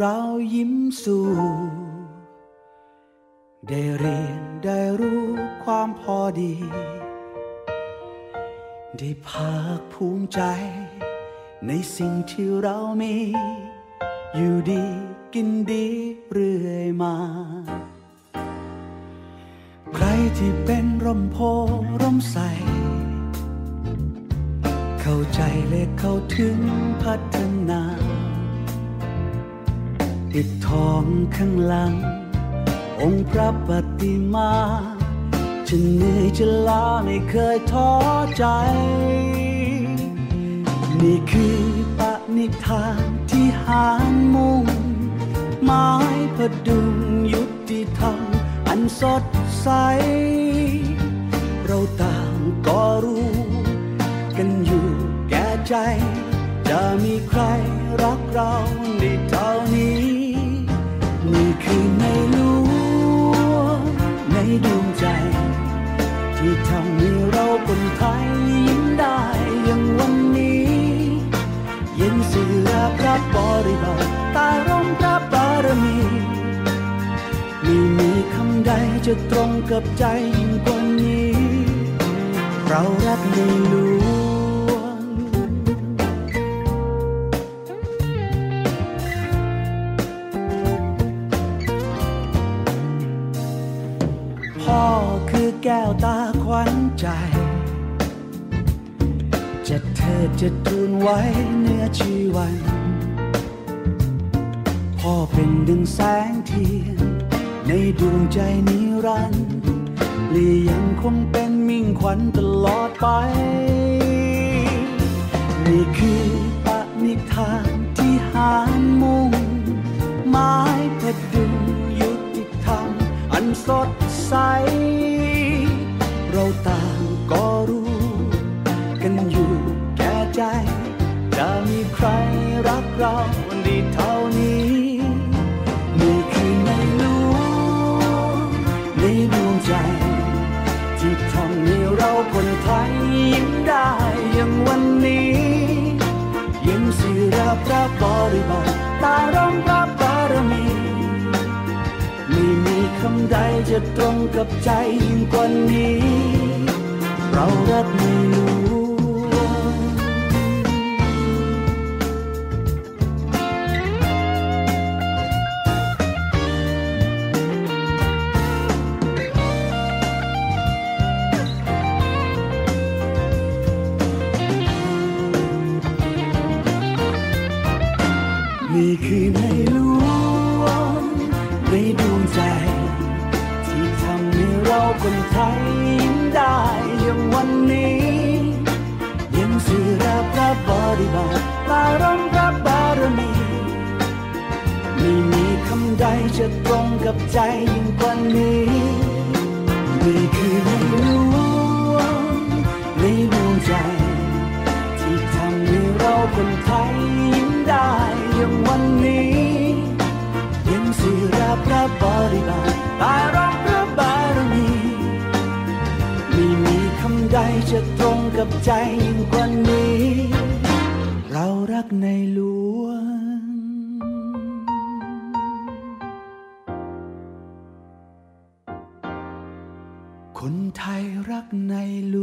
เรายิ้มสู่ได้เรียนได้รู้ความพอดี ได้ภาคภูมิใจ ในสิ่งที่เรามี อยู่ดีกินดีเรื่อยมา ใครที่เป็นร่มโพร่มใส เข้าใจและเข้าถึงพัฒนา ปิดทองข้างหลัง องค์พระปฏิมาจะเหนื่อยจะล้าไม่เคยท้อใจ นี่คือปณิธานที่หานมุ่งไม้พดุงยุติธรรมอันสดใส เราต่างก็รู้ กันอยู่แก่ใจ จะมีใครรักเราได้เท่านี้ นี่คือในหลวงในดวงใจ ที่ทำให้เราคนไทยยิ้มได้อย่างวันนี้ เย็นเสือพระบริบาลตาร่มพระบารมีไม่มีคำใดจะตรงกับใจยิ่งกว่านี้ เรารักในหลวง แก้วตาขวัญใจจะเธอจะทูลไว้เนื้อชีวัน พ่อเป็นดึงแสงเทียน ในดวงใจนิรันดร์ลียังคงเป็นมิ่งขวัญตลอดไป นี่คือปณิธานที่หานมุ่งไม้พดุงยุติธรรมอันสดใส มีใครรักเราดีเท่านี้นี่คือในหลวงในดวงใจ ที่ทำให้เราคนไทยยิ้มได้อย่างวันนี้ยิ้มสิราพระบริบาลตาร้องพระบารมีไม่มีคำใดจะตรงกับใจยิ่งกว่านี้ เรารักในหลวง คนไทยยิ้มได้อย่างวันนี้ยังสื่อรับพระบริบาลตาร้องพระบารมีไม่มีคำใดจะตรงกับใจยิ่งกว่านี้นี่คือในหลวงในดวงใจ ที่ทำให้เราคนไทยยิ้มได้อย่างวันนี้ยังสื่อรับพระบริบาลตาร้องพระบารมีำใดจะตรงกับใจยิ่งกว่านี้ เรารักในหลวงคนไทยรักในหล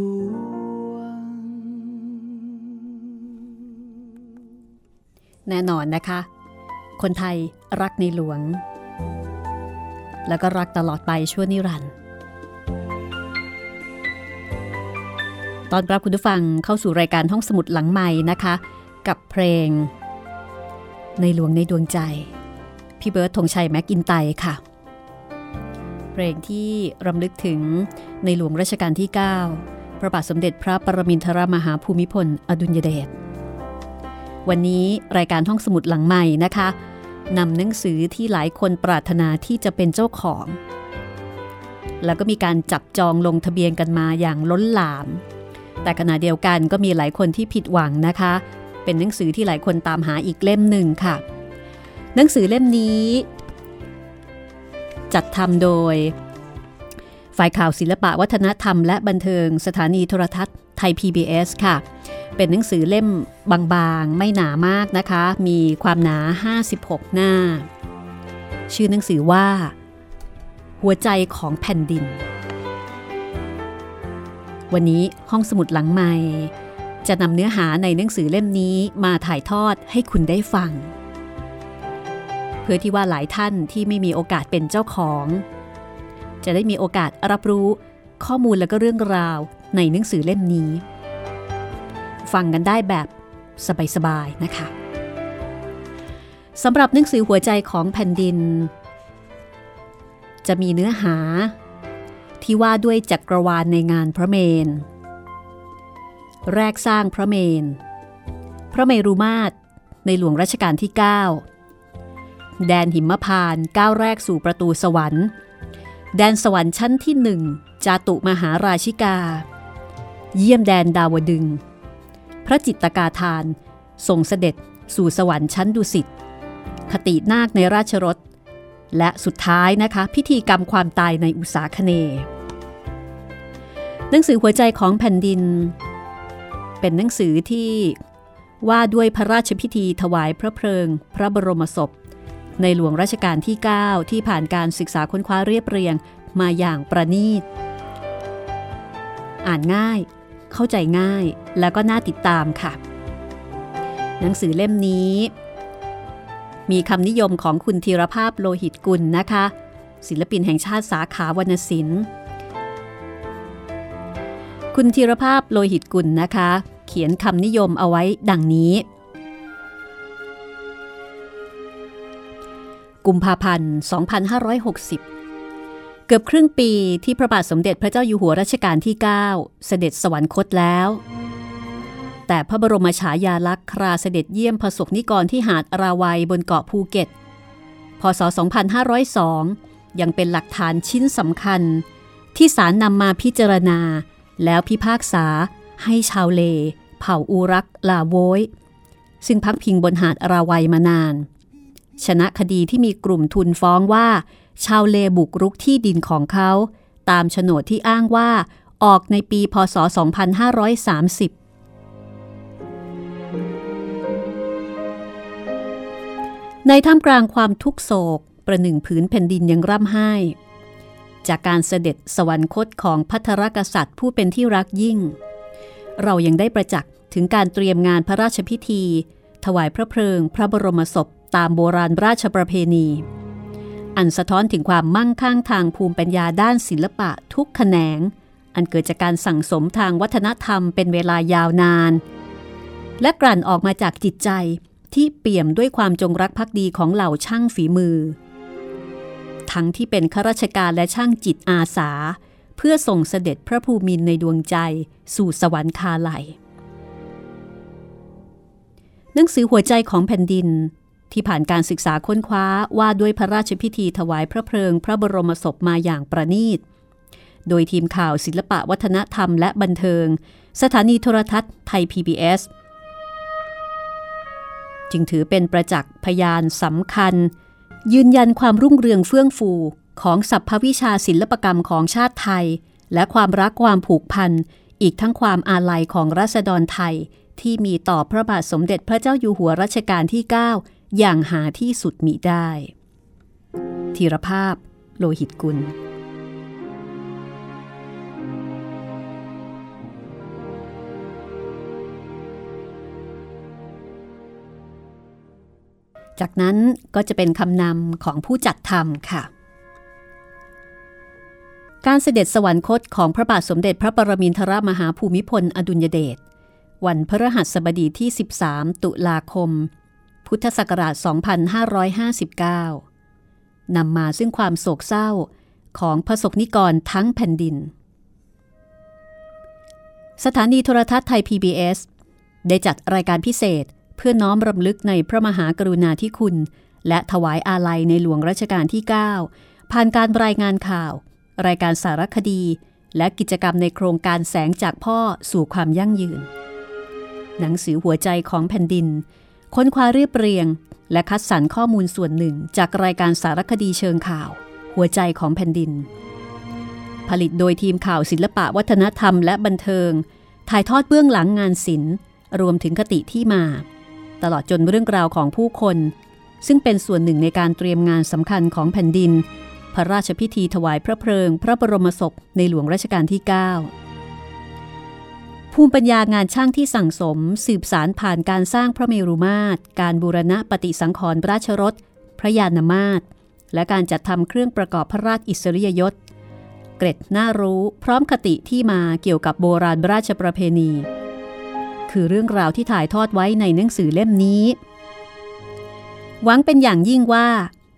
วง แน่นอนนะคะ คนไทยรักในหลวง แล้วก็รักตลอดไปชั่วนิรันดร์ ตอนรับคุณผู้ฟังเข้าสู่รายการห้องสมุดหลังใหม่นะคะ กับเพลง ในหลวงในดวงใจ พี่เบิร์ดธงชัยแม็กอินไตค่ะ เพลงที่รำลึกถึงในหลวงรัชกาลที่ 9 พระบาทสมเด็จพระปรมินทรมหาภูมิพล อดุลยเดชวันนี้รายการห้องสมุดหลังใหม่นะคะนำหนังสือที่หลายคนปรารถนาที่จะเป็นเจ้าของ แล้วก็มีการจับจองลงทะเบียนกันมาอย่างล้นหลาม แต่ขณะเดียวกันก็มีหลายคนที่ผิดหวังนะคะ เป็นหนังสือที่หลายคนตามหาอีกเล่มหนึ่งค่ะ หนังสือเล่มนี้ จัดทำโดย ฝ่ายข่าวศิลปะวัฒนธรรมและบันเทิงสถานีโทรทัศน์ไทย PBS ค่ะ เป็นหนังสือเล่มบางๆ ไม่หนามากนะคะ มีความหนา 56 หน้า ชื่อหนังสือว่า หัวใจของแผ่นดิน วันนี้ห้องสมุดหลังใหม่ จะนำเนื้อหาในหนังสือเล่มนี้มาถ่ายทอดให้คุณได้ฟัง เพื่อที่ว่าหลายท่านที่ไม่มีโอกาสเป็นเจ้าของ จะได้มีโอกาสรับรู้ข้อมูลและก็เรื่องราวในหนังสือเล่มนี้ ฟังกันได้แบบสบายๆนะคะสำหรับหนังสือหัวใจของแผ่นดิน จะมีเนื้อหา ที่ว่าด้วยจักรวาลในงานพระเมน แรกสร้างพระเมน พระเมรุมาตรในหลวงรัชกาลที่ 9 แดนหิมพานก้าวแรกสู่ประตูสวรรค์ แดนสวรรค์ชั้นที่หนึ่งจาตุมหาราชิกา เยี่ยมแดนดาวดึง พระจิตตกาทานส่งเสด็จสู่สวรรค์ชั้นดุสิตคตินาคในราชรถ และสุดท้ายนะคะพิธีกรรมความตายในอุษาคเนหนังสือหัวใจของแผ่นดิน เป็นหนังสือที่ว่าด้วยพระราชพิธีถวายพระเพลิง พระบรมศพ ในหลวงรัชกาลที่ 9 ที่ผ่านการศึกษาค้นคว้าเรียบเรียงมาอย่างประณีต อ่านง่าย เข้าใจง่ายแล้วก็น่าติดตามค่ะ หนังสือเล่มนี้ มีคำนิยมของคุณธีรภาพโลหิตกุลนะคะ ศิลปินแห่งชาติสาขาวรรณศิลป์ คุณธีรภาพโลหิตกุลนะคะ เขียนคำนิยมเอาไว้ดังนี้ กุมภาพันธ์ 2560 เกือบครึ่งปีที่พระบาทสมเด็จพระเจ้าอยู่หัวรัชกาลที่ 9 เสด็จสวรรคตแล้ว แต่พระบรมฉายาลักษณ์คราเสด็จเยี่ยมพระสกนิกรที่หาดราวัยบนเกาะภูเก็ต พศ 2502 ยังเป็นหลักฐานชิ้นสำคัญ ที่ศาลนำมาพิจารณา แล้วพิพากษาให้ชาวเลเผ่าอูรักลาโวยซึ่งพักพิงบนหาดราวัยมานาน ชนะคดีที่มีกลุ่มทุนฟ้องว่า ชาวเลบุกรุกที่ดินของเขา ตามโฉนดที่อ้างว่าออกในปีพศ 2530 ในท่ามกลางความทุกโศก ประหนึ่งผืนแผ่นดินยังร่ำไห้ จากการเสด็จสวรรคตของพัทรกษัตริย์ผู้เป็นที่รักยิ่ง เรายังได้ประจักษ์ถึงการเตรียมงานพระราชพิธี ถวายพระเพลิง พระบรมศพตามโบราณราชประเพณี อันสะท้อนถึงความมั่งคั่งทางภูมิปัญญาด้านศิลปะทุกแขนง อันเกิดจากการสั่งสมทางวัฒนธรรมเป็นเวลายาวนาน และกลั่นออกมาจากจิตใจ ที่เปี่ยมด้วยความจงรักภักดีของเหล่าช่างฝีมือ ทั้งที่เป็นข้าราชการและช่างจิตอาสา เพื่อส่งเสด็จพระภูมินในดวงใจสู่สวรรคาลัยหนังสือหัวใจของแผ่นดิน ที่ผ่านการศึกษาค้นคว้าว่าด้วยพระราชพิธีถวายพระเพลิง พระบรมศพมาอย่างประณีต โดยทีมข่าวศิลปะวัฒนธรรมและบันเทิง สถานีโทรทัศน์ไทย PBS จึงถือเป็นประจักษ์พยานสำคัญ ยืนยันความรุ่งเรืองเฟื่องฟูของสัพพวิชาศิลปกรรมของชาติไทย และความรักความผูกพัน อีกทั้งความอาลัยของรัษฎรไทยที่มีต่อพระบาทสมเด็จพระเจ้าอยู่หัวรัชกาลที่ 9 อย่างหาที่สุดมิได้ ธีรภาพ โลหิตกุล จากนั้นก็จะเป็นคำนำของผู้จัดทำค่ะ การเสด็จสวรรคตของพระบาทสมเด็จพระปรมินทรมหาภูมิพล อดุลยเดชวันพฤหัสบดีที่ 13 ตุลาคม พุทธศักราช 2559 นำมาซึ่งความโศกเศร้าของพระสกนิกรทั้งแผ่นดิน สถานีโทรทัศน์ไทย PBS ได้จัดรายการพิเศษ พื่อน้อมรำลึกในพระมหากรุณาธิคุณ และถวายอาลัยในหลวงรัชกาลที่ 9 ผ่านการรายงานข่าว รายการสารคดี และกิจกรรมในโครงการแสงจากพ่อสู่ความยั่งยืน หนังสือหัวใจของแผ่นดิน ค้นคว้าเรียบเรียง และคัดสรรข้อมูลส่วนหนึ่งจากรายการสารคดีเชิงข่าว หัวใจของแผ่นดิน ผลิตโดยทีมข่าวศิลปะวัฒนธรรมและบันเทิง ถ่ายทอดเบื้องหลังงานศิลป์รวมถึงคติที่มา ตลอดจนเรื่องราวของผู้คน ซึ่งเป็นส่วนหนึ่งในการเตรียมงานสำคัญของแผ่นดิน พระราชพิธีถวายพระเพลิง พระบรมศพในหลวงรัชกาลที่ 9 ภูมิปัญญางานช่างที่สั่งสม สืบสารผ่านการสร้างพระเมรุมาตร การบูรณะปฏิสังขรณ์ราชรถ พระยานมาตร และการจัดทำเครื่องประกอบพระราชอิสริยยศ เกร็ดน่ารู้ พร้อมคติที่มาเกี่ยวกับโบราณราชประเพณี คือเรื่องราวที่ถ่ายทอดไว้ในหนังสือเล่มนี้ หวังเป็นอย่างยิ่งว่า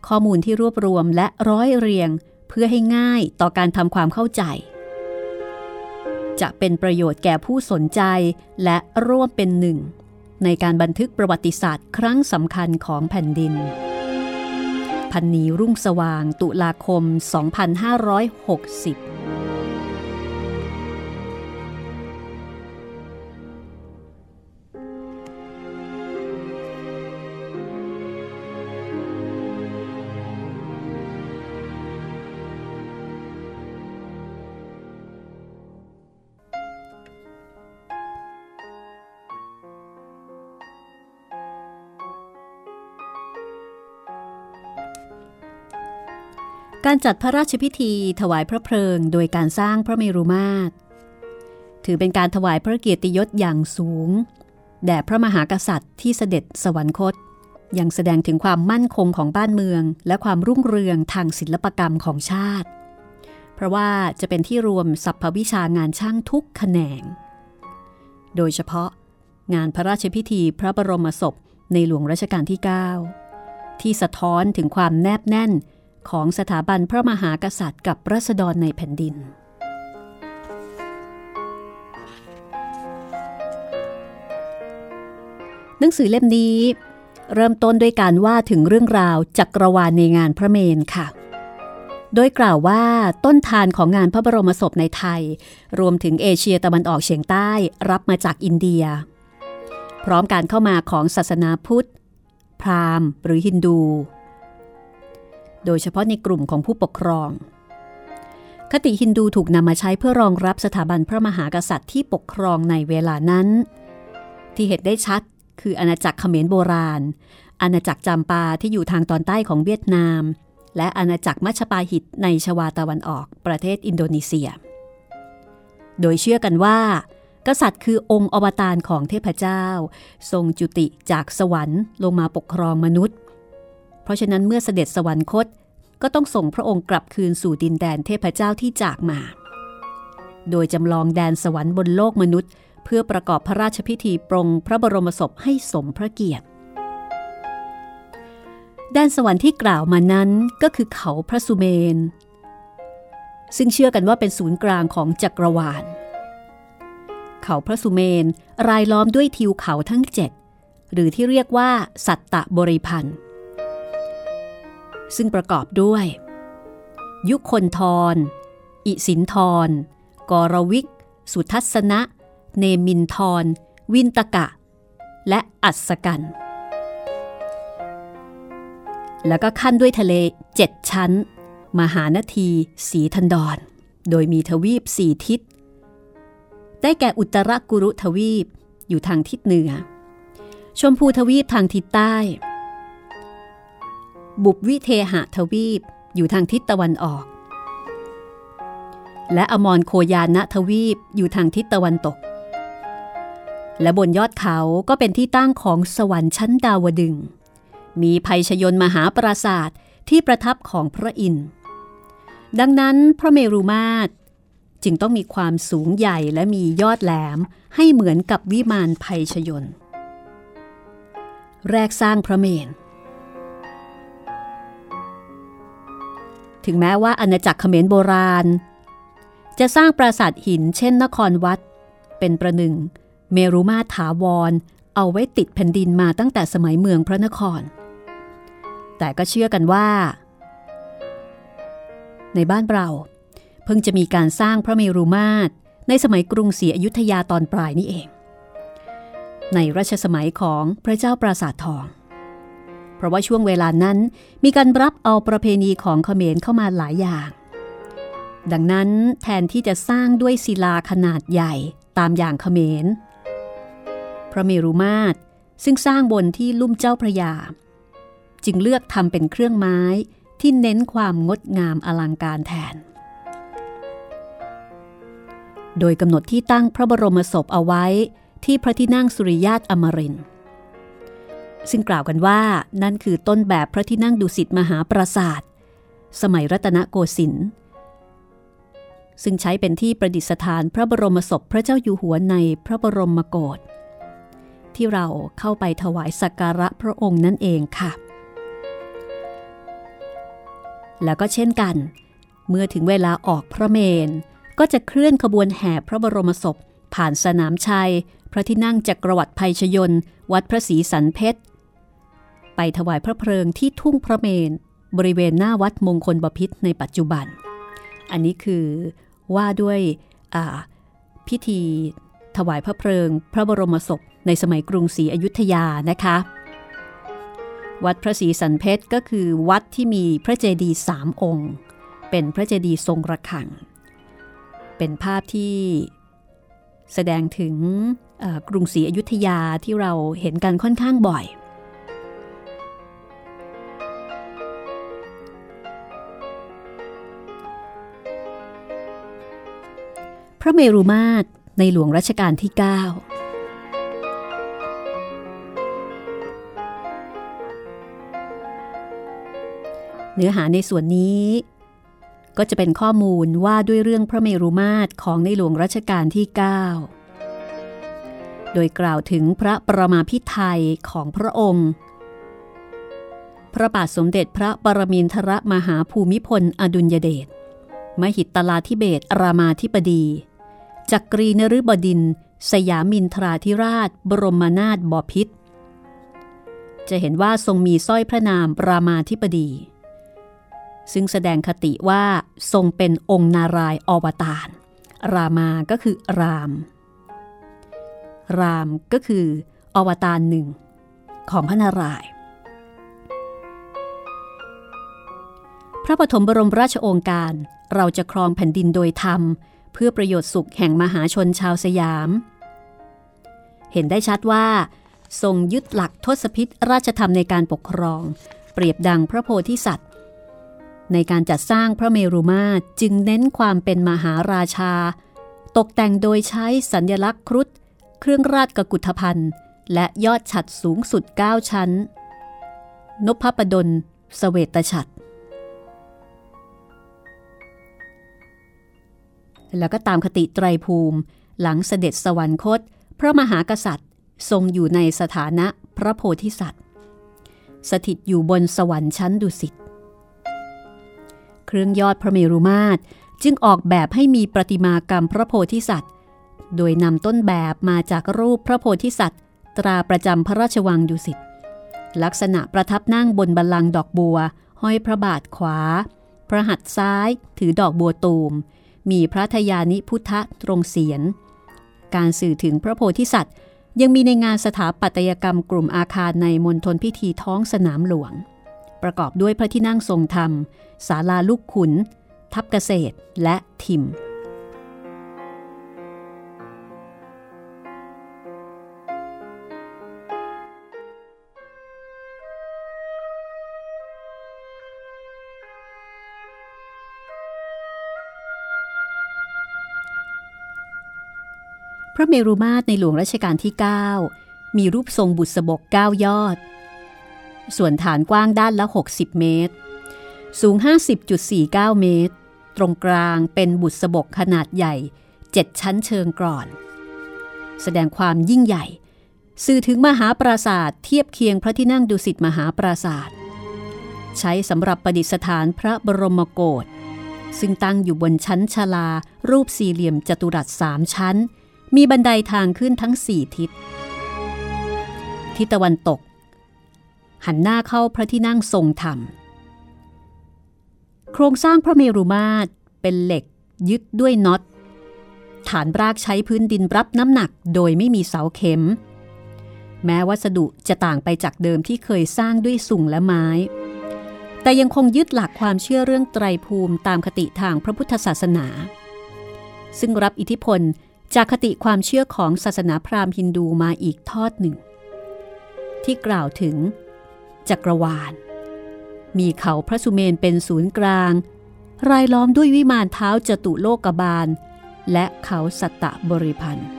ข้อมูลที่รวบรวมและร้อยเรียง เพื่อให้ง่ายต่อการทำความเข้าใจ จะเป็นประโยชน์แก่ผู้สนใจและร่วมเป็นหนึ่ง ในการบันทึกประวัติศาสตร์ครั้งสำคัญของแผ่นดิน พันนีรุ่งสว่างตุลาคม 2560 การจัดพระราชพิธีถวายพระเพลิงโดยการสร้างพระเมรุมาตร ถือเป็นการถวายพระเกียรติยศอย่างสูง แด่พระมหากษัตริย์ที่เสด็จสวรรคต ยังแสดงถึงความมั่นคงของบ้านเมือง และความรุ่งเรืองทางศิลปกรรมของชาติ เพราะว่าจะเป็นที่รวมสรรพวิชางานช่างทุกแขนง โดยเฉพาะงานพระราชพิธีพระบรมศพในหลวงรัชกาลที่ 9 ที่สะท้อนถึงความแนบแน่น ของสถาบันพระมหากษัตริย์กับรัษฎรในแผ่นดิน หนังสือเล่มนี้ เริ่มต้นด้วยการว่าถึงเรื่องราวจักรวาลในงานพระเมนค่ะ โดยกล่าวว่าต้นทานของงานพระบรมศพในไทย รวมถึงเอเชียตะวันออกเฉียงใต้รับมาจากอินเดีย พร้อมการเข้ามาของศาสนาพุทธ พราหมณ์ หรือฮินดู โดยเฉพาะในกลุ่มของผู้ปกครอง คติฮินดูถูกนำมาใช้เพื่อรองรับสถาบันพระมหากษัตริย์ที่ปกครองในเวลานั้น ที่เห็นได้ชัดคืออาณาจักรเขมรโบราณ อาณาจักรจำปาที่อยู่ทางตอนใต้ของเวียดนาม และอาณาจักรมัชปาหิตในชวาตะวันออกประเทศอินโดนีเซีย โดยเชื่อกันว่า กษัตริย์คือองค์อวตารของเทพเจ้า ทรงจุติจากสวรรค์ลงมาปกครองมนุษย์ เพราะฉะนั้นเมื่อเสด็จสวรรคตก็ต้องส่งพระองค์กลับคืนสู่ดินแดนเทพเจ้าที่จากมา โดยจำลองแดนสวรรค์บนโลกมนุษย์ เพื่อประกอบพระราชพิธีปรงพระบรมศพให้สมพระเกียรติแดนสวรรค์ที่กล่าวมานั้นก็คือเขาพระสุเมน ซึ่งเชื่อกันว่าเป็นศูนย์กลางของจักรวาล เขาพระสุเมนรายล้อมด้วยทิวเขาทั้งเจ็ดหรือที่เรียกว่าสัตตะบริพันธ์ ซึ่งประกอบด้วย ยุคนทร อิสินทร กรวิก สุทัศนะ เนมินทร วินตกะ และอัศกัน แล้วก็ขั้นด้วยทะเลเจ็ดชั้น มหานาทีสีทันดรโดยมีทวีปสี่ทิศ ได้แก่อุตรกุรุทวีปอยู่ทางทิศเหนือ ชมพูทวีปทางทิศใต้ บุบวิเทหะทวีปอยู่ทางทิศตะวันออก และอมรโคยานะทวีปอยู่ทางทิศตะวันตก และบนยอดเขาก็เป็นที่ตั้งของสวรรค์ชั้นดาวดึง มีภัยชยนมหาปราศาสตร์ที่ประทับของพระอินทร์ ดังนั้นพระเมรุมาตรจึงต้องมีความสูงใหญ่และมียอดแหลมให้เหมือนกับวิมานภัยชยน แรกสร้างพระเมน ถึงแม้ว่าอาณาจักรเขมรโบราณ จะสร้างปราสาทหินเช่นนครวัด เป็นประหนึ่ง เมรุมาถาวร เอาไว้ติดแผ่นดินมาตั้งแต่สมัยเมืองพระนคร แต่ก็เชื่อกันว่า ในบ้านเราเพิ่งจะมีการสร้างพระเมรุมาตรในสมัยกรุงศรีอยุธยาตอนปลายนี่เอง ในรัชสมัยของพระเจ้าปราสาททอง ราะว่าช่วงเวลานั้นมีการรับเอาประเพณีของเขมรเข้ามาหลายอย่าง ดังนั้นแทนที่จะสร้างด้วยศิลาขนาดใหญ่ตามอย่างเขมร พระเมรุมาตรซึ่งสร้างบนที่ลุ่มเจ้าพระยา จึงเลือกทำเป็นเครื่องไม้ที่เน้นความงดงามอลังการแทน โดยกำหนดที่ตั้งพระบรมศพเอาไว้ที่พระที่นั่งสุริยาตอมรินทร์ ซึ่งกล่าวกันว่านั่นคือต้นแบบพระที่นั่งดุสิตมหาปราสาทสมัยรัตนโกสินทร์ซึ่งใช้เป็นที่ประดิษฐานพระบรมศพพระเจ้าอยู่หัวในพระบรมโกศที่เราเข้าไปถวายสักการะพระองค์นั่นเองค่ะ แล้วก็เช่นกัน เมื่อถึงเวลาออกพระเมน ก็จะเคลื่อนขบวนแห่พระบรมศพ ผ่านสนามชัย พระที่นั่งจักรวรรดิภัยชยน วัดพระศรีสันเพชร ไปถวายพระเพลิงที่ทุ่งพระเมน บริเวณหน้าวัดมงคลบพิษในปัจจุบัน อันนี้คือว่าด้วยพิธีถวายพระเพลิง พระบรมศพในสมัยกรุงศรีอยุธยานะคะ วัดพระศรีสันเพชรก็คือวัดที่มีพระเจดีย์สามองค์ เป็นพระเจดีย์ทรงระฆัง เป็นภาพที่แสดงถึงกรุงศรีอยุธยาที่เราเห็นกันค่อนข้างบ่อย พระเมรุมาตรในหลวงรัชกาลที่ 9 เนื้อหาในส่วนนี้ ก็จะเป็นข้อมูลว่าด้วยเรื่องพระเมรุมาตรของในหลวงรัชกาลที่ 9 โดยกล่าวถึงพระประมาพิไทยของพระองค์ พระบาทสมเด็จพระปรมินทรมหาภูมิพลอดุลยเดชมหิตตลาธิเบศรามาธิบดี จักรีนฤบดิน สยามินทราธิราช บรมนาถบพิษจะเห็นว่าทรงมีสร้อยพระนามรามาธิบดี ซึ่งแสดงคติว่าทรงเป็นองค์นารายอวตาร รามาก็คือราม รามก็คืออวตารหนึ่งของพระนาราย พระปฐมบรมราชโองการเราจะครองแผ่นดินโดยธรรม เพื่อประโยชน์สุขแห่งมหาชนชาวสยาม เห็นได้ชัดว่าทรงยึดหลักทศพิษราชธรรมในการปกครอง เปรียบดังพระโพธิสัตว์ ในการจัดสร้างพระเมรุมาตรจึงเน้นความเป็นมหาราชา ตกแต่งโดยใช้สัญญลักษณ์ครุฑเครื่องราชกกุฏภัณฑ์และยอดฉัดสูงสุด 9 ชั้น นพประดลสเวตฉัต แล้วก็ตามคติไตรภูมิ หลังเสด็จสวรรคต พระมหากษัตริย์ทรงอยู่ในสถานะพระโพธิสัตว์ สถิตอยู่บนสวรรค์ชั้นดุสิตเครื่องยอดพระเมรุมาตรจึงออกแบบให้มีประติมากรรมพระโพธิสัตว์ โดยนำต้นแบบมาจากรูปพระโพธิสัตว์ ตราประจำพระราชวังดุสิต ลักษณะประทับนั่งบนบัลลังก์ดอกบัว ห้อยพระบาทขวา พระหัตถ์ซ้าย ถือดอกบัวตูม มีพระทยานิพุทธตรงเสียน การสื่อถึงพระโพธิสัตว์ ยังมีในงานสถาปัตยกรรมกลุ่มอาคารในมณฑลพิธีท้องสนามหลวง ประกอบด้วยพระที่นั่งทรงธรรม ศาลาลูกขุน ทับเกษตร และทิม ระเมรุมาตรในหลวงรัชกาลที่ 9 มีรูปทรงบุษบก 9 ยอด ส่วนฐานกว้างด้านละ 60 เมตร สูง 50.49 เมตร ตรงกลางเป็นบุษบกขนาดใหญ่ 7 ชั้นเชิงกรอน แสดงความยิ่งใหญ่ สื่อถึงมหาปราศาสตร์เทียบเคียงพระที่นั่งดุสิตมหาปราศาสตร์ใช้สำหรับประดิษฐานพระบรมโกศซึ่งตั้งอยู่บนชั้นชาลา รูปสี่เหลี่ยมจัตุรัสสามชั้น มีบันไดทางขึ้นทั้งสี่ทิศ ทิศตะวันตก หันหน้าเข้าพระที่นั่งทรงธรรม โครงสร้างพระเมรุมาตรเป็นเหล็กยึดด้วยน็อต ฐานรากใช้พื้นดินรับน้ำหนักโดยไม่มีเสาเข็ม แม้วัสดุจะต่างไปจากเดิมที่เคยสร้างด้วยสุ่งและไม้ แต่ยังคงยึดหลักความเชื่อเรื่องไตรภูมิตามคติทางพระพุทธศาสนา ซึ่งรับอิทธิพล จากคติความเชื่อของศาสนาพราหมณ์ฮินดูมาอีกทอดหนึ่ง ที่กล่าวถึง จักรวาล มีเขาพระสุเมนเป็นศูนย์กลาง รายล้อมด้วยวิมานเท้าจตุโลกบาล และเขาสัตตบริพันธ์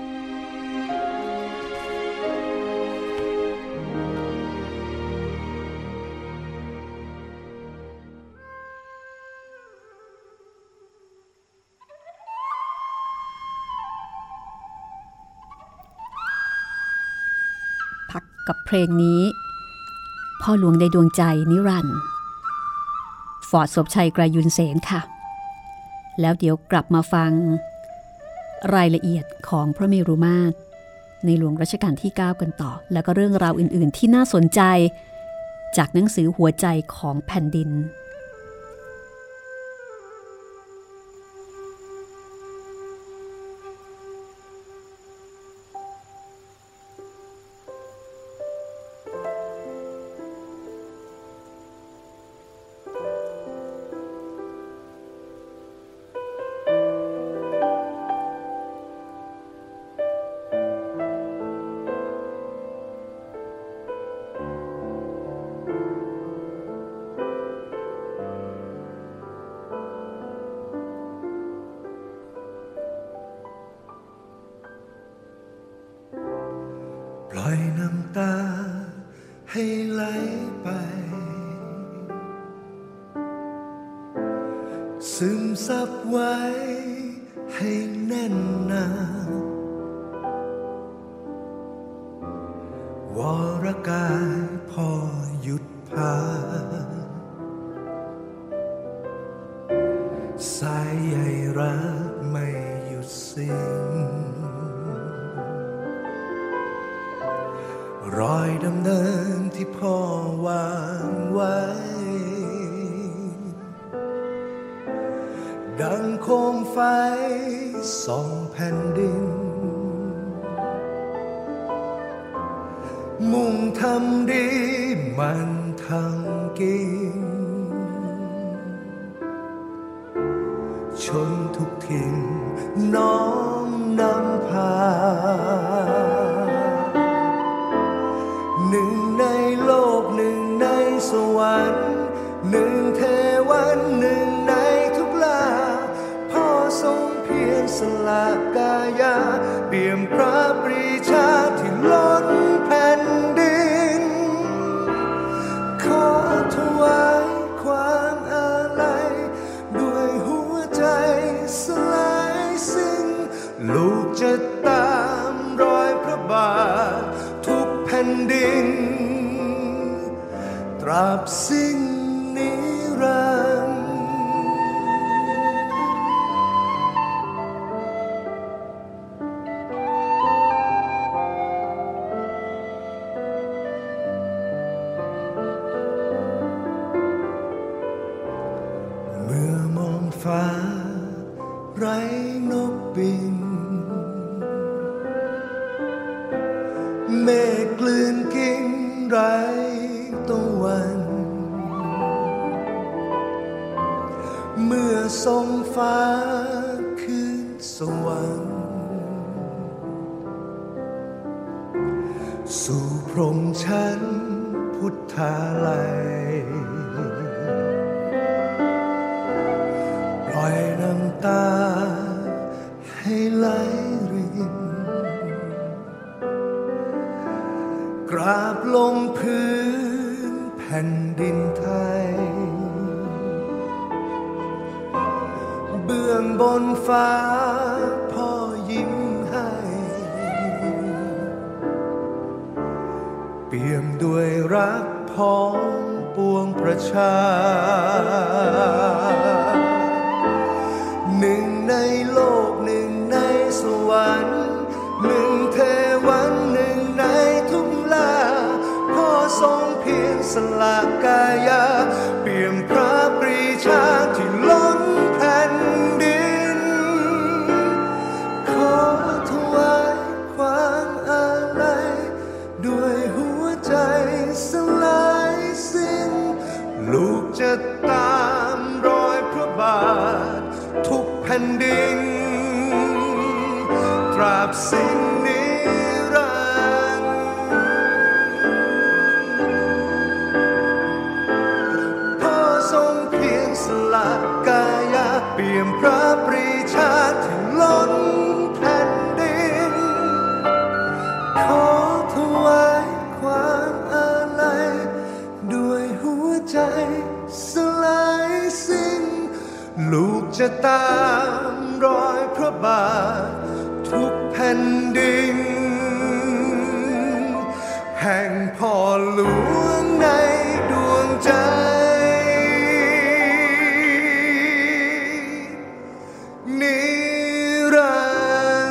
กับเพลงนี้ พ่อหลวงในดวงใจนิรันด์ฟอร์ดศพชัยกรายุนเสนค่ะ แล้วเดี๋ยวกลับมาฟัง รายละเอียดของพระเมรุมาตร ในหลวงรัชกาลที่ 9 กันต่อ แล้วก็เรื่องราวอื่น ๆ ที่น่าสนใจ จากหนังสือหัวใจของแผ่นดิน แผ่นดิน มุ่งทำดีมันทำกิน ชนทุกถิ่น ตร เมื่อทรงฟ้าคืนสวรรค์สู่พรหมชั้นพุทธาลัย ปล่อยน้ำตาให้ไหลริน กราบลงพื้นแผ่นดินไทย บนฟ้าพ่อยิ้มให้ เปี่ยมด้วยรักพ้องปวงประชา หนึ่งในโลกหนึ่งในสวรรค์หนึ่งเทวันหนึ่งในทุกลาพ่อทรงเพียงสละกายา สิ้นนิรันดร์พอทรงเพียงสละกายาเปี่ยมพระปรีชาที่ล้นแผ่นดิน ขอถวายความอาลัยด้วยหัวใจสลายสิ้น ลูกจะตามรอยพระบาท นดิน แห่งพ่อหลวงในดวงใจ นิรั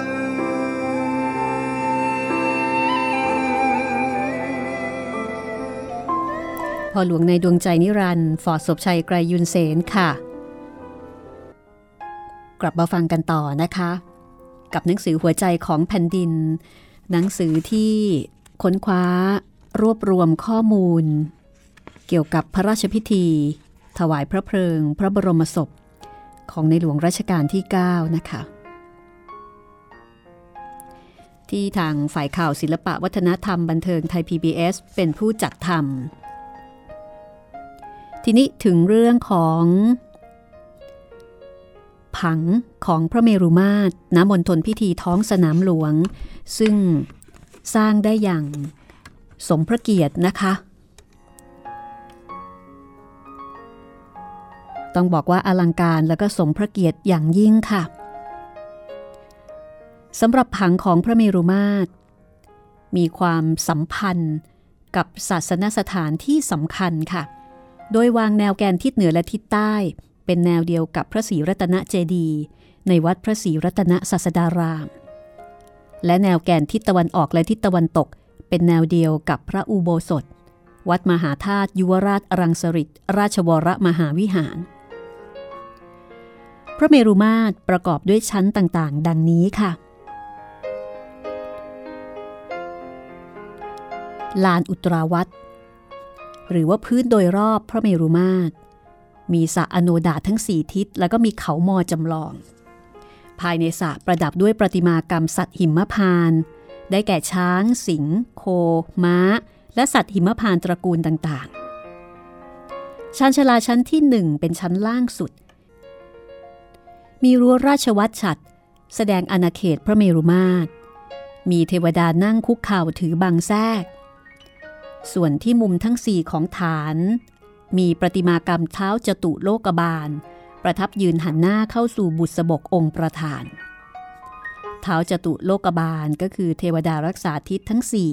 นดร์พอหลวงในดวงใจนิรันดร์ฟอดศพชัยไกรยุนเสนค่ะ กลับมาฟังกันต่อนะคะ กับหนังสือหัวใจของแผ่นดิน หนังสือที่ค้นคว้ารวบรวมข้อมูล เกี่ยวกับพระราชพิธี ถวายพระเพลิง พระบรมศพ ของในหลวงรัชกาลที่ 9 นะคะ ที่ทางฝ่ายข่าวศิลปะวัฒนธรรมบันเทิงไทย PBS เป็นผู้จัดทำทีนี้ถึงเรื่องของ ผังของพระเมรุมาตรณมณฑลพิธีท้องสนามหลวง ซึ่งสร้างได้อย่างสมพระเกียรตินะคะ ต้องบอกว่าอลังการแล้วก็สมพระเกียรติอย่างยิ่งค่ะสำหรับผังของพระเมรุมาตร มีความสัมพันธ์กับศาสนสถานที่สำคัญค่ะ โดยวางแนวแกนทิศเหนือและทิศใต้ เป็นแนวเดียวกับพระศรีรัตนเจดีย์ในวัดพระศรีรัตนศาสดาราม และแนวแกนทิศตะวันออกและทิศตะวันตก เป็นแนวเดียวกับพระอุโบสถ วัดมหาธาตุยุวราชรังสฤษราชวรมหาวิหาร พระเมรุมาตรประกอบด้วยชั้นต่างๆ ดังนี้ค่ะ ลานอุตราวัตหรือว่าพื้นโดยรอบพระเมรุมาตร มีสระอโนดาทั้งสี่ทิศ แล้วก็มีเขามอจำลอง ภายในสระประดับด้วยประติมากรรมสัตว์หิมพาน ได้แก่ช้าง สิง โค ม้า และสัตว์หิมพานตระกูลต่างๆ ชั้นชลาชั้นที่หนึ่งเป็นชั้นล่างสุด มีรั้วราชวัตรฉัด แสดงอาณาเขตพระเมรุมาตร มีเทวดานั่งคุกเข่าถือบางแทกส่วนที่มุมทั้งสี่ของฐาน มีประติมากรรมเท้าจตุโลกบาล ประทับยืนหันหน้าเข้าสู่บุษบกองค์ประธาน เท้าจตุโลกบาลก็คือเทวดารักษาทิศทั้งสี่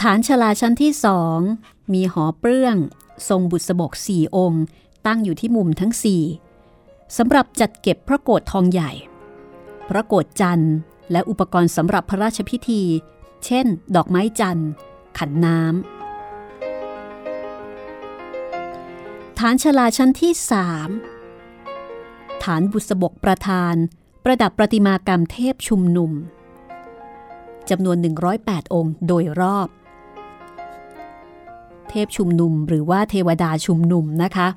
ฐานชลาชั้นที่สองมีหอเปลื้อง ทรงบุษบกสี่องค์ ตั้งอยู่ที่มุมทั้งสี่สำหรับจัดเก็บพระโกรธทองใหญ่ พระโกรธจันทร์ และอุปกรณ์สำหรับพระราชพิธี เช่น ดอกไม้จันทร์ ขันน้ำ ฐานชลาชั้นที่สามฐานบุษบกประธาน ประดับประติมากรรมเทพชุมนุมจำนวน 108 องค์โดยรอบ เทพชุมนุมหรือว่าเทวดาชุมนุมนะคะ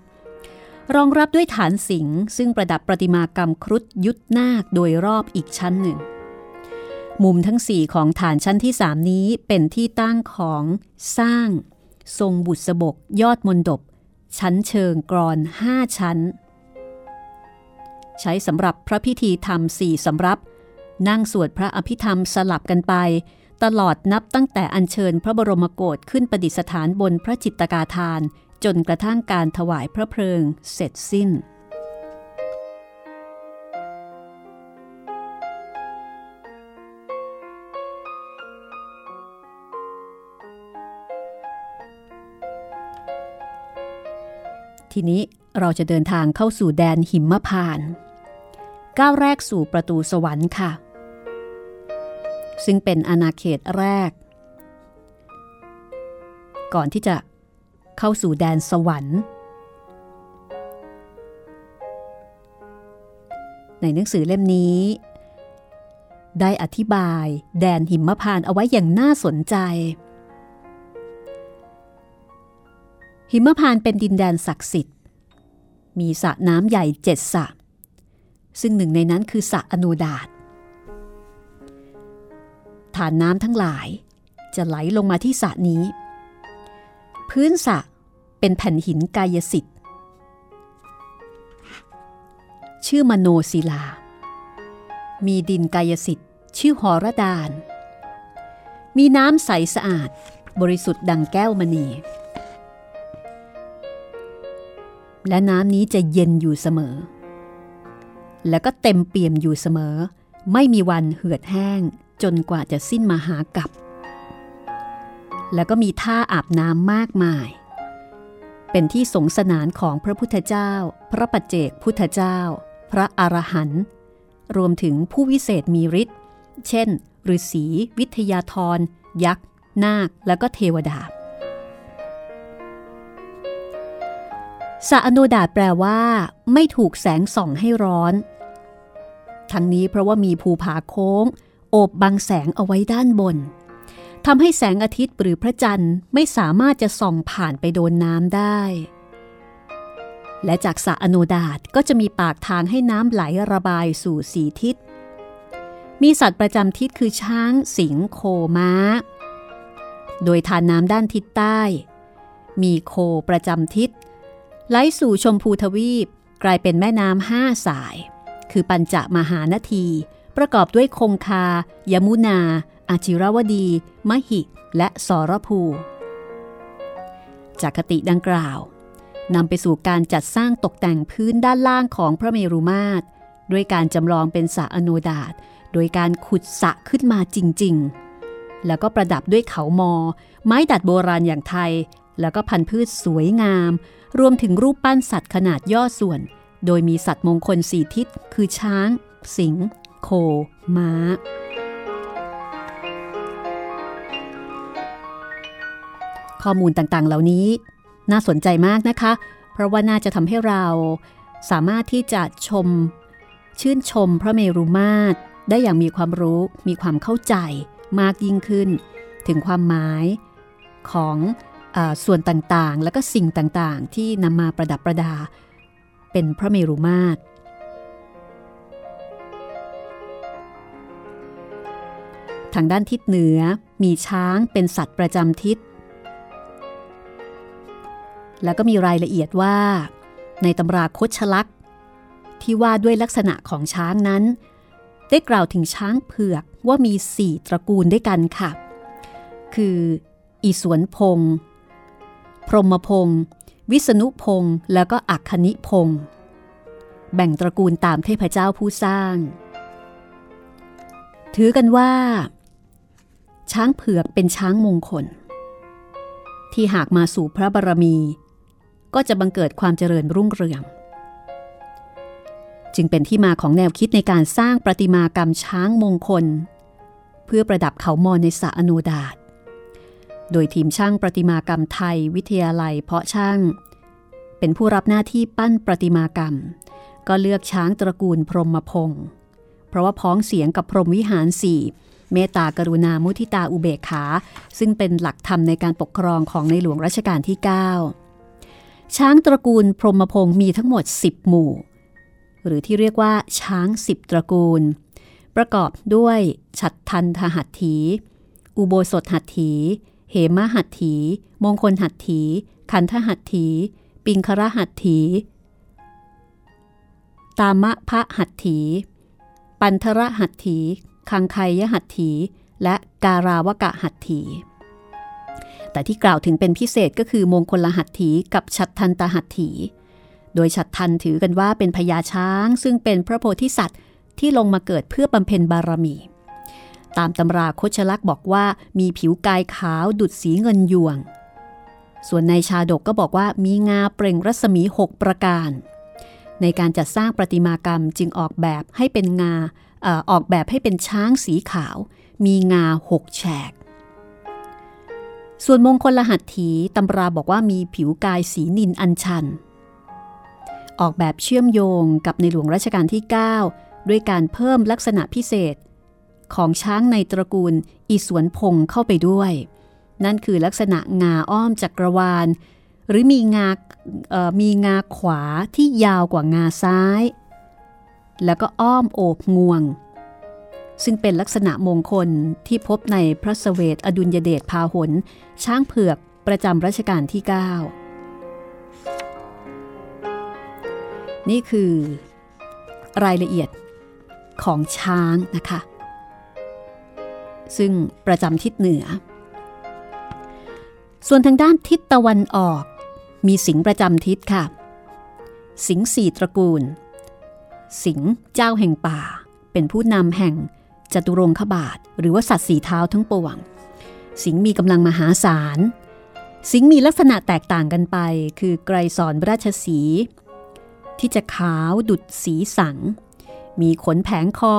รองรับด้วยฐานสิงห์ซึ่งประดับประติมากรรมครุฑยุทธนาคโดยรอบอีกชั้นหนึ่ง มุมทั้งสี่ของฐานชั้นที่สามนี้เป็นที่ตั้งของสร้าง ทรงบุษบกยอดมนดบ ชั้นเชิงกรอนห้าชั้น ใช้สำหรับพระพิธีธรรมสี่สำรับ นั่งสวดพระอภิธรรมสลับกันไป ตลอดนับตั้งแต่อัญเชิญพระบรมโกศขึ้นประดิษฐานบนพระจิตตกาทาน จนกระทั่งการถวายพระเพลิงเสร็จสิ้น ทีนี้เราจะเดินทางเข้าสู่แดนหิมพานต์ก้าวแรกสู่ประตูสวรรค์ค่ะ ซึ่งเป็นอาณาเขตแรก ก่อนที่จะเข้าสู่แดนสวรรค์ ในหนังสือเล่มนี้ ได้อธิบายแดนหิมพานต์เอาไว้อย่างน่าสนใจ หิมพานเป็นดินแดนศักดิ์สิทธิ์ มีสระน้ำใหญ่เจ็ดสระซึ่งหนึ่งในนั้นคือสระอโนดาตฐานน้ำทั้งหลายจะไหลลงมาที่สระนี้ พื้นสระเป็นแผ่นหินกายสิทธิ์ ชื่อมโนศิลา มีดินกายสิทธิ์ ชื่อหอระดาน มีน้ำใสสะอาดบริสุทธิ์ดังแก้วมณี และน้ำนี้จะเย็นอยู่เสมอ แล้วก็เต็มเปี่ยมอยู่เสมอ ไม่มีวันเหือดแห้งจนกว่าจะสิ้นมหากับ แล้วก็มีท่าอาบน้ำมากมาย เป็นที่สงสนานของพระพุทธเจ้า พระปัจเจกพุทธเจ้า พระอรหันต์ รวมถึงผู้วิเศษมีฤทธิ์ เช่นฤาษีวิทยาธรยักษ์ นาค แล้วก็เทวดา สะอโนดาตแปลว่า ไม่ถูกแสงส่องให้ร้อน ทั้งนี้เพราะว่ามีภูผาโค้ง โอบบังแสงเอาไว้ด้านบนทำให้แสงอาทิตย์หรือพระจันทร์ไม่สามารถจะส่องผ่านไปโดนน้ำได้ และจากสระอโนดาตก็จะมีปากทางให้น้ำไหลระบายสู่สีทิศ มีสัตว์ประจำทิศคือช้าง สิงโคม้า โดยทานน้ำด้านทิศใต้ มีโคประจำทิศ ไหลสู่ชมพูทวีป กลายเป็นแม่น้ำห้าสาย คือปัญจมหานาที ประกอบด้วยคงคา ยมุนา อาจิรวดี มหิ และสรภู จากคติดังกล่าวนำไปสู่การจัดสร้างตกแต่งพื้นด้านล่างของพระเมรุมาตรด้วยการจำลองเป็นสระอโนดาตโดยการขุดสระขึ้นมาจริง ๆ แล้วก็ประดับด้วยเขามอ ไม้ดัดโบราณอย่างไทย แล้วก็พันธุ์พืชสวยงาม รวมถึงรูปปั้นสัตว์ขนาดย่อส่วน โดยมีสัตว์มงคลสี่ทิศ คือช้าง สิง โค ม้า ข้อมูลต่างๆ เหล่านี้ น่าสนใจมากนะคะ เพราะว่าน่าจะทำให้เราสามารถที่จะชม ชื่นชมพระเมรุมาตรได้อย่างมีความรู้ มีความเข้าใจมากยิ่งขึ้น ถึงความหมายของ ส่วนต่างๆ และก็สิ่งต่างๆ ที่นำมาประดับประดา เป็นพระเมรุมาตร ทางด้านทิศเหนือมีช้างเป็นสัตว์ประจำทิศ แล้วก็มีรายละเอียดว่า ในตำราคชลักษ์ที่ว่าด้วยลักษณะของช้างนั้น ได้กล่าวถึงช้างเผือกว่ามีสี่ตระกูลด้วยกันค่ะ คือ อีสวนพงศ์ พรหมพงศ์วิษณุพงศ์แล้วก็อักคณิพงศ์แบ่งตระกูลตามเทพเจ้าผู้สร้าง ถือกันว่า ช้างเผือกเป็นช้างมงคล ที่หากมาสู่พระบารมี ก็จะบังเกิดความเจริญรุ่งเรือง จึงเป็นที่มาของแนวคิดในการสร้างประติมากรรมช้างมงคล เพื่อประดับเขามอในสระอโนดาต โดยทีมช่างประติมากรรมไทยวิทยาลัย เพาะช่าง เป็นผู้รับหน้าที่ปั้นประติมากรรม ก็เลือกช้างตระกูลพรหมพงศ์เพราะว่าพ้องเสียงกับพรหมวิหารสี่เมตตากรุณามุทิตาอุเบกขา ซึ่งเป็นหลักธรรมในการปกครองของในหลวงรัชกาลที่ 9 ช้างตระกูลพรหมพงศ์มีทั้งหมด 10 หมู่ หรือที่เรียกว่าช้าง 10 ตระกูล ประกอบด้วย ฉัตทันทหัตถี อุโบสถหัตถี เหมหัตถี มงคลหัตถี ขันธหัตถี ปิงคระหัตถี ตามะพระหัตถี ปันทระหัตถี คังไคยหัตถี และการาวกะหัตถี แต่ที่กล่าวถึงเป็นพิเศษก็คือมงคลหัตถีกับชัดทันตหัตถี โดยชัดทันถือกันว่าเป็นพญาช้าง ซึ่งเป็นพระโพธิสัตว์ที่ลงมาเกิดเพื่อบำเพ็ญบารมี ตามตำราโคชลักษ์บอกว่ามีผิวกายขาวดุดสีเงินยวง ส่วนในชาดกก็บอกว่ามีงาเปล่งรัศมี 6 ประการ ในการจัดสร้างประติมากรรมจึงออกแบบให้เป็นงาออกแบบให้เป็นช้างสีขาว มีงาหกแฉก ส่วนมงคลรหัตถีตำราบอกว่ามีผิวกายสีนินอัญชัน ออกแบบเชื่อมโยงกับในหลวงรัชกาลที่ 9 ด้วยการเพิ่มลักษณะพิเศษ ของช้างในตระกูลอีสวนพงเข้าไปด้วย นั่นคือลักษณะงาอ้อมจักรวาล หรือมีงามีงาขวาที่ยาวกว่างาซ้าย แล้วก็อ้อมโอบงวง ซึ่งเป็นลักษณะมงคลที่พบในพระสเวทอดุลยเดชพาหน ช้างเผือกประจำรัชกาลที่ 9 นี่คือรายละเอียดของช้างนะคะ ซึ่งประจำทิศเหนือ ส่วนทางด้านทิศตะวันออก มีสิงประจำทิศค่ะ สิงสี่ตระกูล สิงเจ้าแห่งป่า เป็นผู้นำแห่งจตุรงคบาท หรือว่าสัตว์สีเท้าทั้งปวง สิงมีกำลังมหาศาล สิงมีลักษณะแตกต่างกันไป คือไกรสอนราชสี ที่จะขาวดุดสีสัง มีขนแผงคอ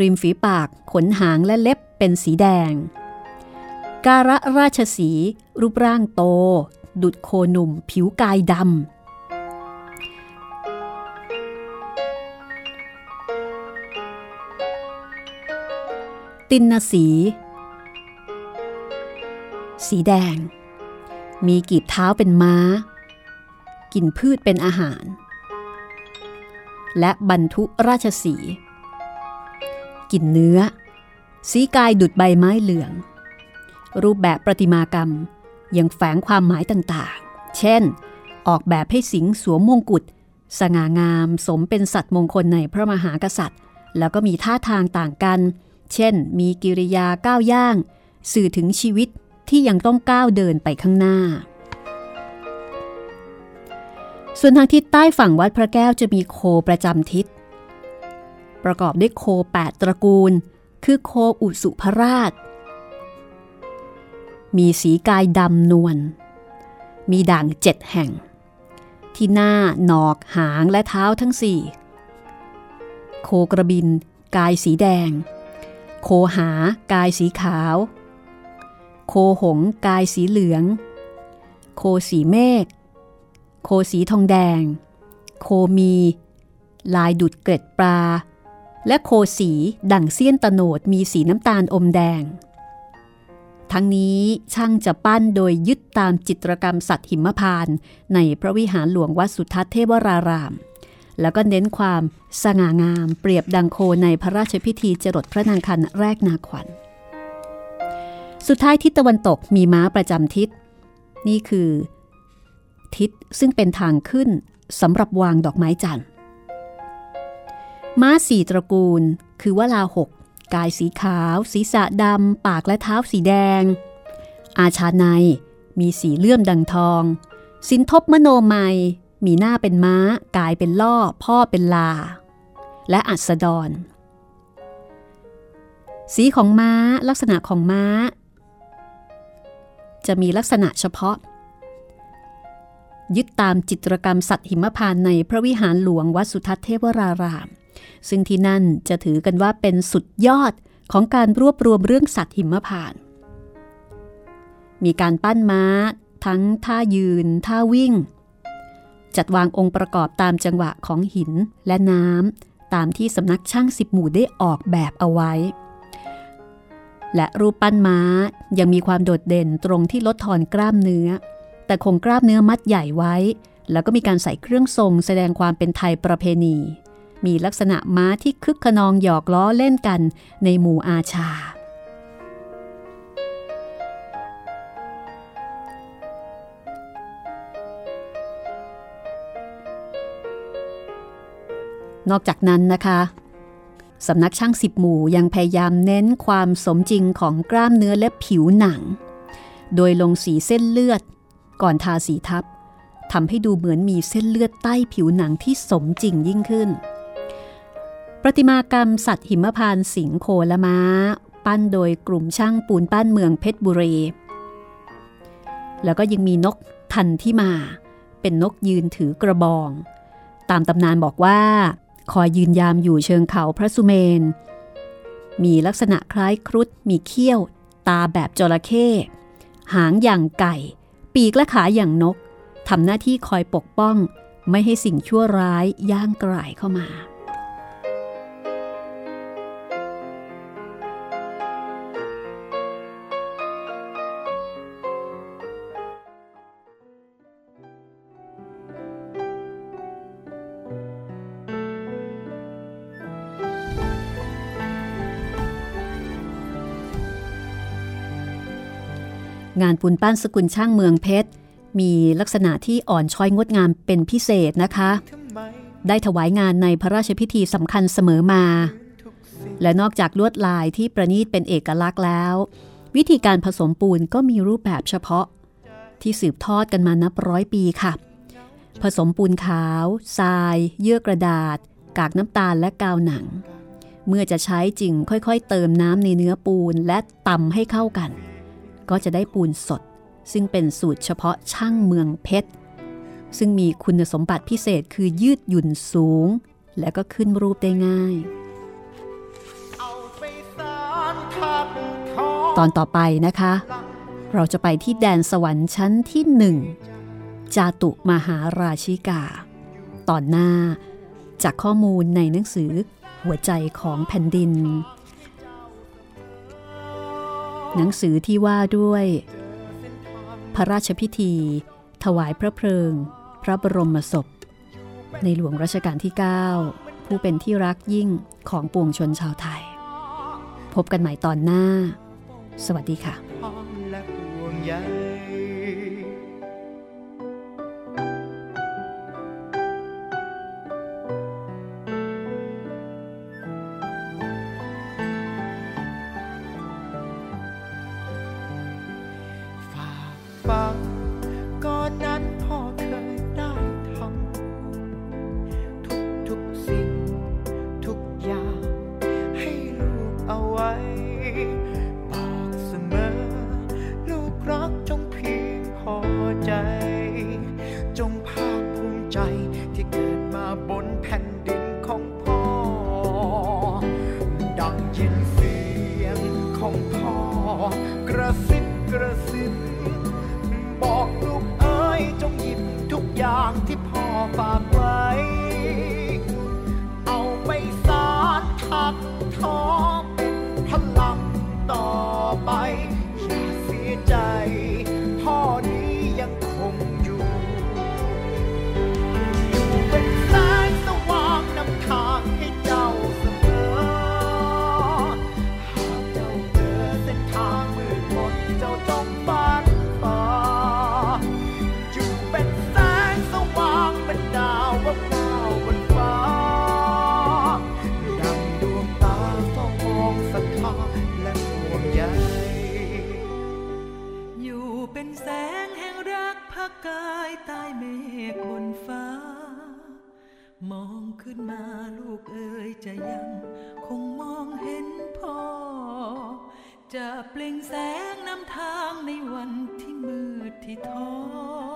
ริมฝีปาก ขนหางและเล็บ เป็นสีแดง การะราชสี รูปร่างโต ดุดโคหนุ่ม ผิวกายดำ ตินนสี สีแดง มีกีบเท้าเป็นม้า กินพืชเป็นอาหาร และบรรทุราชสี กินเนื้อ สีกายดุดใบไม้เหลือง รูปแบบประติมากรรมยังแฝงความหมายต่างๆ เช่น ออกแบบให้สิงสวมมงกุฎสง่างามสมเป็นสัตว์มงคลในพระมหากษัตริย์ แล้วก็มีท่าทางต่างกัน เช่น มีกิริยาก้าวย่าง สื่อถึงชีวิตที่ยังต้องก้าวเดินไปข้างหน้า ส่วนทางทิศใต้ฝั่งวัดพระแก้วจะมีโคประจำทิศ ประกอบด้วยโค 8 ตระกูล คือโคอุสุภราช มีสีกายดำนวล มีด่างเจ็ดแห่ง ที่หน้า หนอก หางและเท้าทั้งสี่ โคกระบิน กายสีแดง โคหากายสีขาว โคหงกายสีเหลือง โคสีเมฆ โคสีทองแดง โคมี ลายดุดเกล็ดปลา และโคสีดั่งเสี้ยนตโนดมีสีน้ำตาลอมแดง ทั้งนี้ช่างจะปั้นโดยยึดตามจิตรกรรมสัตว์หิมพานในพระวิหารหลวงวัดสุทัศน์เทวราราม แล้วก็เน้นความสง่างามเปรียบดังโคในพระราชพิธีจรดพระนางคันแรกนาขวัญ สุดท้ายทิศตะวันตกมีม้าประจำทิศ นี่คือ ทิศซึ่งเป็นทางขึ้นสำหรับวางดอกไม้จันทร์ ม้าสี่ตระกูล คือวลาหก กายสีขาว ศีรษะดำ ปากและเท้าสีแดง อาชาในมีสีเลื่อมดังทอง สินทบมโนไมยมีหน้าเป็นม้า กายเป็นล่อ พ่อเป็นลา และอัสดร สีของม้าลักษณะของม้า จะมีลักษณะเฉพาะ ยึดตามจิตรกรรมสัตว์หิมพานต์ในพระวิหารหลวงวัดสุทัศน์เทวราราม ซึ่งที่นั่นจะถือกันว่าเป็นสุดยอดของการรวบรวมเรื่องสัตว์หิมพานต์มีการปั้นม้า ทั้งท่ายืน ท่าวิ่ง จัดวางองค์ประกอบตามจังหวะของหินและน้ำตามที่สำนักช่างสิบหมู่ได้ออกแบบเอาไว้ และรูปปั้นม้ายังมีความโดดเด่นตรงที่ลดทอนกล้ามเนื้อ แต่คงกล้ามเนื้อมัดใหญ่ไว้ แล้วก็มีการใส่เครื่องทรงแสดงความเป็นไทยประเพณี มีลักษณะม้าที่คึกขนองหยอกล้อเล่นกันในหมู่อาชา นอกจากนั้นนะคะสำนักช่างสิบหมู่ยังพยายามเน้นความสมจริงของกล้ามเนื้อและผิวหนัง โดยลงสีเส้นเลือด ก่อนทาสีทับทำให้ดูเหมือนมีเส้นเลือดใต้ผิวหนังที่สมจริงยิ่งขึ้น ประติมากรรมสัตว์หิมพานสิงโคและม้า ปั้นโดยกลุ่มช่างปูนปั้นเมืองเพชรบุรี แล้วก็ยังมีนกทันที่มา เป็นนกยืนถือกระบอง ตามตำนานบอกว่า คอยยืนยามอยู่เชิงเขาพระสุเมน มีลักษณะคล้ายครุฑมีเขี้ยว ตาแบบจระเข้หางอย่างไก่ ปีกและขาอย่างนกทำหน้าที่คอยปกป้อง ไม่ให้สิ่งชั่วร้ายย่างกลายเข้ามา งานปูนปั้นสกุลช่างเมืองเพชร มีลักษณะที่อ่อนช้อยงดงามเป็นพิเศษนะคะ ได้ถวายงานในพระราชพิธีสำคัญเสมอมา และนอกจากลวดลายที่ประณีตเป็นเอกลักษณ์แล้ว วิธีการผสมปูนก็มีรูปแบบเฉพาะ ที่สืบทอดกันมานับร้อยปีค่ะ ผสมปูนขาว ทราย เยื่อกระดาษ กากน้ำตาลและกาวหนัง เมื่อจะใช้จริงค่อยๆ เติมน้ำในเนื้อปูนและตำให้เข้ากัน ก็จะได้ปูนสด ซึ่งเป็นสูตรเฉพาะช่างเมืองเพชร ซึ่งมีคุณสมบัติพิเศษคือยืดหยุ่นสูง และก็ขึ้นรูปได้ง่าย ตอนต่อไปนะคะ เราจะไปที่แดนสวรรค์ชั้นที่หนึ่งจาตุมหาราชิกา ตอนหน้าจากข้อมูลในหนังสือหัวใจของแผ่นดิน หนังสือที่ว่าด้วย พระราชพิธี ถวายพระเพลิง พระบรมศพ ในหลวงรัชกาลที่ 9 ผู้เป็นที่รักยิ่งของปวงชนชาวไทย พบกันใหม่ตอนหน้า สวัสดีค่ะางที่พ่อฝาก จะยังคงมองเห็นพ่อ จะเปล่งแสงนำทางในวันที่มืดที่ท้อ